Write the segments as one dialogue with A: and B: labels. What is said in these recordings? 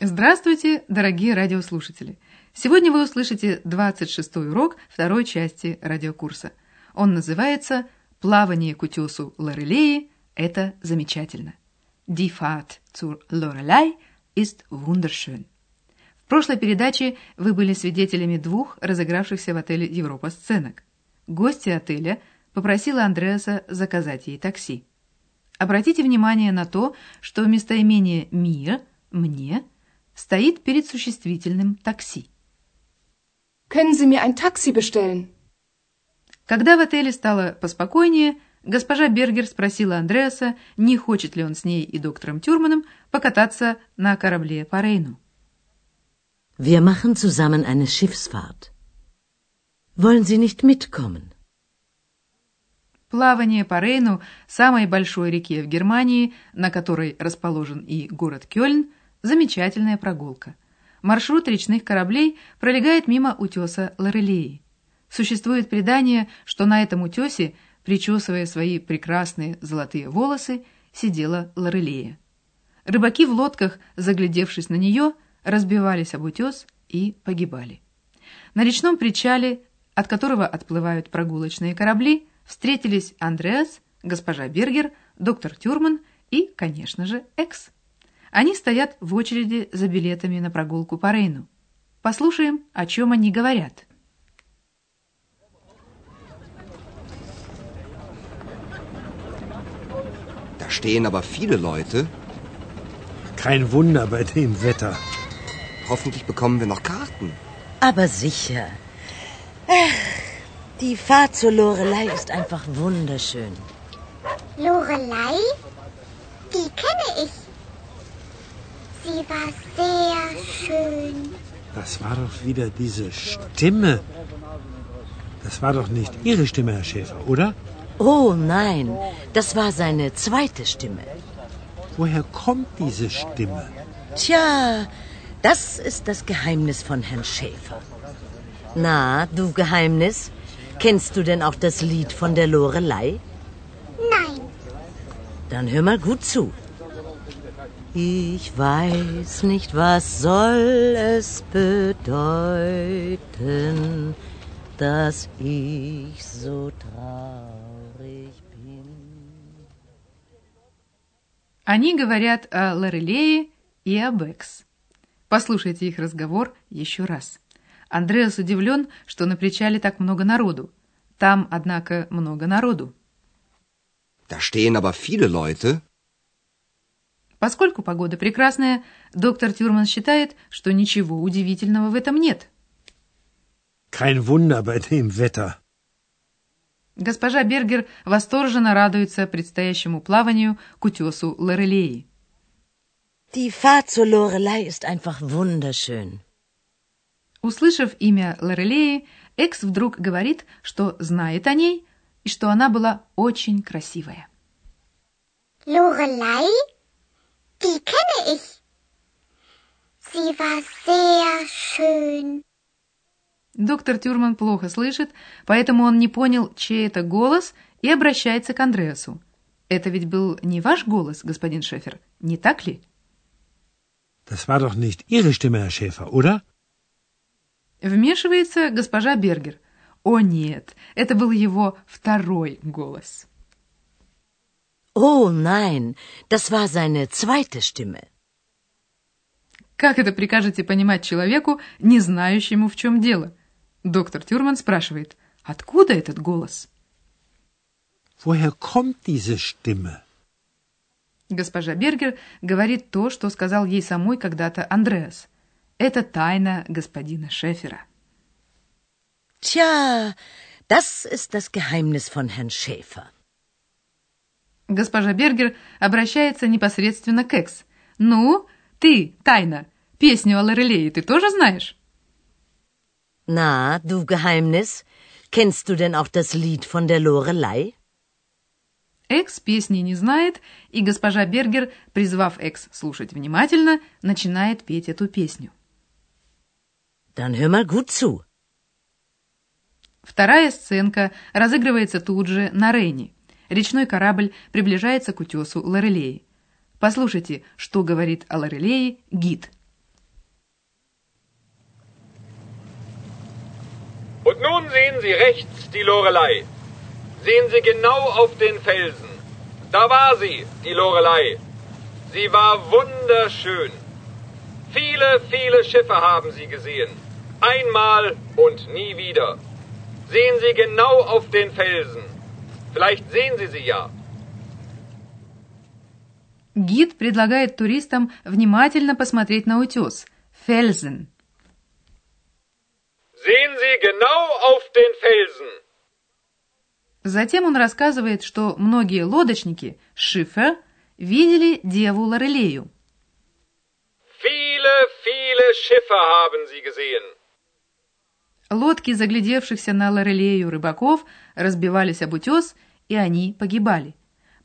A: Здравствуйте, дорогие радиослушатели! Сегодня вы услышите 26-й урок второй части радиокурса. Он называется «Плавание к утесу Лорелеи – это замечательно». Die Fahrt zur Lorelei ist wunderschön. В прошлой передаче вы были свидетелями двух разыгравшихся в отеле Европа сценок. Гостья отеля попросила Андреаса заказать ей такси. Обратите внимание на то, что местоимение «mir» – «мне» – стоит перед существительным такси.
B: Können Sie mir ein Taxi bestellen?
A: Когда в отеле стало поспокойнее, госпожа Бергер спросила Андреаса, не хочет ли он с ней и доктором Тюрманом покататься на корабле по Рейну.
C: Wir machen zusammen eine Schiffsfahrt. Wollen Sie nicht mitkommen?
A: Плавание по Рейну, самой большой реке в Германии, на которой расположен и город Кёльн, Замечательная прогулка. Маршрут речных кораблей пролегает мимо утеса Лорелеи. Существует предание, что на этом утесе, причесывая свои прекрасные золотые волосы, сидела Лорелея. Рыбаки в лодках, заглядевшись на нее, разбивались об утес и погибали. На речном причале, от которого отплывают прогулочные корабли, встретились Андреас, госпожа Бергер, доктор Тюрман и, конечно же, Экс. Они стоят в очереди за билетами на прогулку по Рейну. Послушаем, о чем они говорят.
D: Da stehen aber viele Leute.
E: Kein Wunder bei dem Wetter.
D: Hoffentlich bekommen wir noch Karten.
C: Aber sicher. Ach, die Fahrt zur Lorelei ist einfach wunderschön.
F: Lorelei? Die kenne ich. Sie war sehr schön.
E: Das war doch wieder diese Stimme. Das war doch nicht Ihre Stimme, Herr Schäfer, oder?
C: Oh nein, das war seine zweite Stimme.
E: Woher kommt diese Stimme?
C: Tja, das ist das Geheimnis von Herrn Schäfer. Na, du Geheimnis, kennst du denn auch das Lied von der Lorelei?
F: Nein.
C: Dann hör mal gut zu. Ich weiß nicht, was soll es bedeuten, dass ich so traurig bin.
A: Они говорят о Лорелее и о Бекс. Послушайте их разговор еще раз. Андреас удивлен, что на причале так много народу. Там, однако, много народу.
D: Da stehen aber viele Leute.
A: Поскольку погода прекрасная, доктор Тюрман считает, что ничего удивительного в этом нет.
E: Kein Wunder bei dem Wetter.
A: Госпожа Бергер восторженно радуется предстоящему плаванию к утесу Лорелеи.
C: Die Fahrt zur Lorelei ist einfach wunderschön.
A: Услышав имя Лорелеи, Экс вдруг говорит, что знает о ней и что она была очень красивая.
F: Lorelei? Die kenne ich. Sie war sehr schön.
A: Доктор Тюрман плохо слышит, поэтому он не понял, чей это голос, и обращается к Андреасу. Это ведь был не ваш голос, господин Шефер, не так ли?
E: Das war doch nicht Ihre Stimme, Herr Schäfer, oder?
A: Вмешивается госпожа Бергер. О нет, это был его второй голос.
C: Oh nein, das war seine zweite Stimme.
A: Как это прикажете понимать человеку, не знающему, в чем дело? Доктор Тюрман спрашивает, откуда этот голос?
E: Woher kommt diese Stimme?
A: Госпожа Бергер говорит то, что сказал ей самой когда-то Андреас. Это тайна господина Шефера.
C: Tja, das ist das Geheimnis von Herrn Schäfer.
A: Госпожа Бергер обращается непосредственно к Экс. «Ну, ты, Тайна, песню о Лорелее ты тоже знаешь?»
C: Na, du Geheimnis, kennst du denn auch das Lied von der Lorelei?
A: Экс песни не знает, и госпожа Бергер, призвав Экс слушать внимательно, начинает петь эту песню.
C: Dann hör mal gut zu.
A: Вторая сценка разыгрывается тут же на Рейне. Речной корабль приближается к утесу Лорелеи. Послушайте, что говорит о Лорелее гид.
G: Und nun sehen Sie rechts die Lorelei. Sehen Sie genau auf den Felsen. Da war sie, die Lorelei. Sie war wunderschön. Viele, viele Schiffe haben sie gesehen. Einmal und nie wieder. Sehen Sie genau auf den Felsen. Vielleicht sehen Sie sie ja.
A: Гид предлагает туристам внимательно посмотреть на утес. Фельзен.
G: Sehen Sie genau auf den Felsen.
A: Затем он рассказывает, что многие лодочники, Шифер, видели деву Лорелею.
G: Viele, viele Schiffe haben sie gesehen.
A: Лодки заглядевшихся на Лорелею рыбаков разбивались об утес, и они погибали.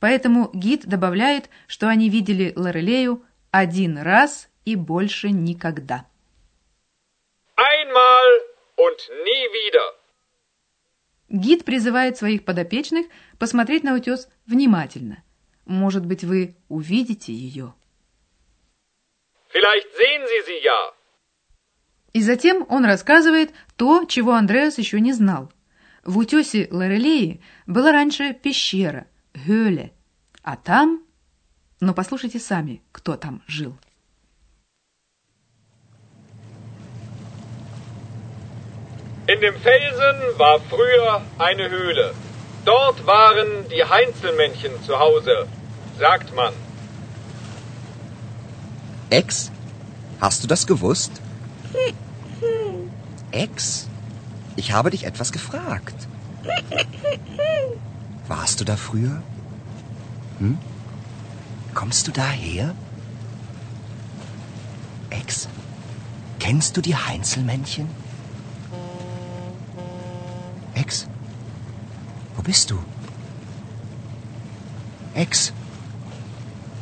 A: Поэтому гид добавляет, что они видели Лорелею один раз и больше никогда.
G: Einmal und nie wieder.
A: Гид призывает своих подопечных посмотреть на утес внимательно. Может быть, вы увидите ее.
G: Vielleicht sehen Sie sie ja.
A: И затем он рассказывает то, чего Андреас еще не знал. В утесе Лорелеи была раньше пещера, Гёле, а там... Но послушайте сами, кто там жил.
G: In dem Felsen war früher eine Höhle. Dort waren die Heinzelmännchen zu Hause, sagt man.
D: Ex? Hast du das gewusst? Ex? Ich habe dich etwas gefragt. Warst du da früher? Hm? Kommst du daher? Ex? Kennst du die Heinzelmännchen? Ex? Wo bist du? Ex?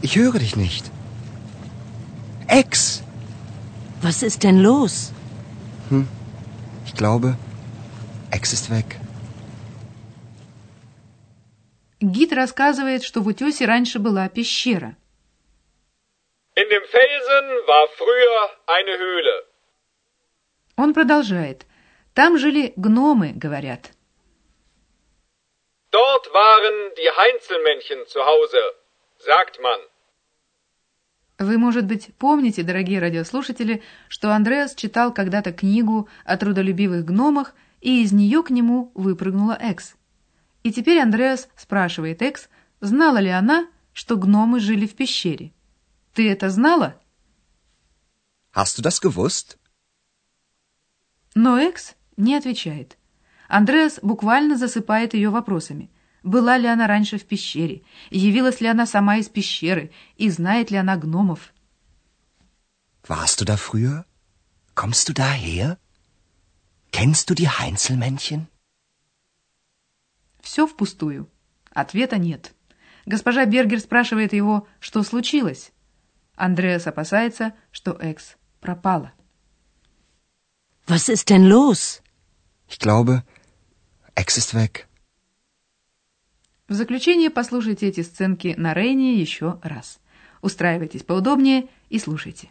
D: Ich höre dich nicht. Ex!
C: Was ist denn los?
D: Ich glaube, Ex ist weg.
A: Гид рассказывает, что в утесе раньше была пещера.
G: In dem Felsen war früher eine Höhle.
A: Он продолжает. Там жили гномы, говорят.
G: Dort waren die Heinzelmännchen zu Hause, sagt man.
A: Вы, может быть, помните, дорогие радиослушатели, что Андреас читал когда-то книгу о трудолюбивых гномах, и из нее к нему выпрыгнула Экс. И теперь Андреас спрашивает Экс, знала ли она, что гномы жили в пещере. Ты это знала?
D: Hast du das gewusst?
A: Но Экс не отвечает. Андреас буквально засыпает ее вопросами. Была ли она раньше в пещере? Явилась ли она сама из пещеры? И знает ли она гномов?
D: Warst du da früher? Kommst du daher? Kennst du die Heinzelmännchen?
A: Все впустую. Ответа нет. Госпожа Бергер спрашивает его, что случилось. Андреас опасается, что Экс пропала.
C: Was ist denn los?
D: Ich glaube, Ex ist weg.
A: В заключение послушайте эти сценки на Рейне еще раз. Устраивайтесь поудобнее и слушайте.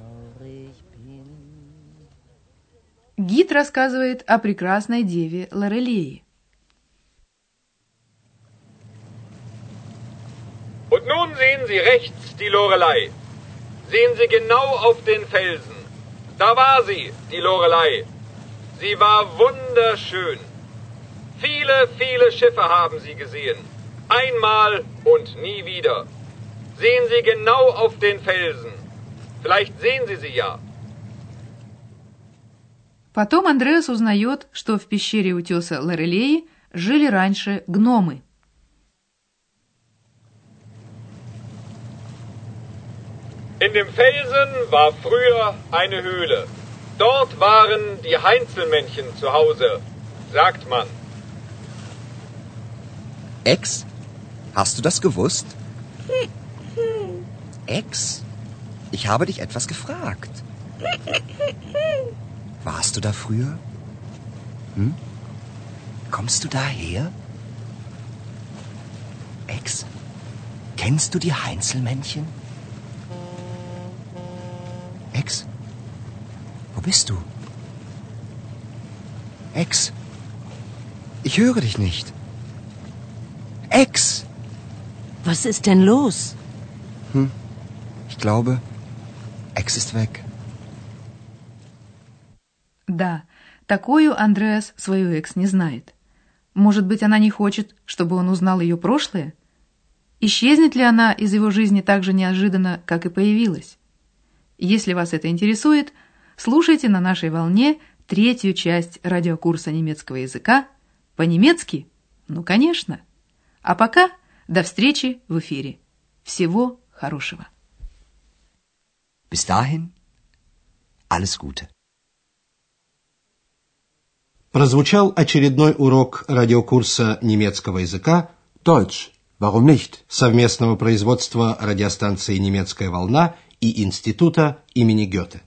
A: Гид рассказывает о прекрасной деве Лорелее.
G: Und nun sehen Sie rechts die Lorelei. Sehen Sie genau auf den Felsen. Da war sie, die Lorelei. Sie war wunderschön. Viele, viele Schiffe haben sie gesehen. Einmal und nie wieder. Sehen Sie genau auf den Felsen. Vielleicht sehen Sie sie ja.
A: Потом Андреас узнает, что в пещере утеса Лорелеи жили раньше гномы.
G: In dem Felsen war früher eine Höhle. Dort waren die Heinzelmännchen zu Hause, sagt man.
D: Ex? Hast du das gewusst? Ex? Ich habe dich etwas gefragt. Warst du da früher? Hm? Kommst du daher? Ex? Kennst du die Heinzelmännchen? Ex? Wo bist du? Ex? Ich höre dich nicht. Ex!
C: Was ist denn los?
D: Ich glaube, Ex ist weg.
A: Да, такую Андреас свою экс не знает. Может быть, она не хочет, чтобы он узнал ее прошлое? Исчезнет ли она из его жизни так же неожиданно, как и появилась? Если вас это интересует, слушайте на нашей волне третью часть радиокурса немецкого языка по-немецки? Ну, конечно. А пока до встречи в эфире. Всего хорошего.
D: Bis dahin, alles Gute.
H: Прозвучал очередной урок радиокурса немецкого языка
I: Deutsch. Warum nicht?
H: совместного производства радиостанции «Немецкая волна» и Института имени Гёте.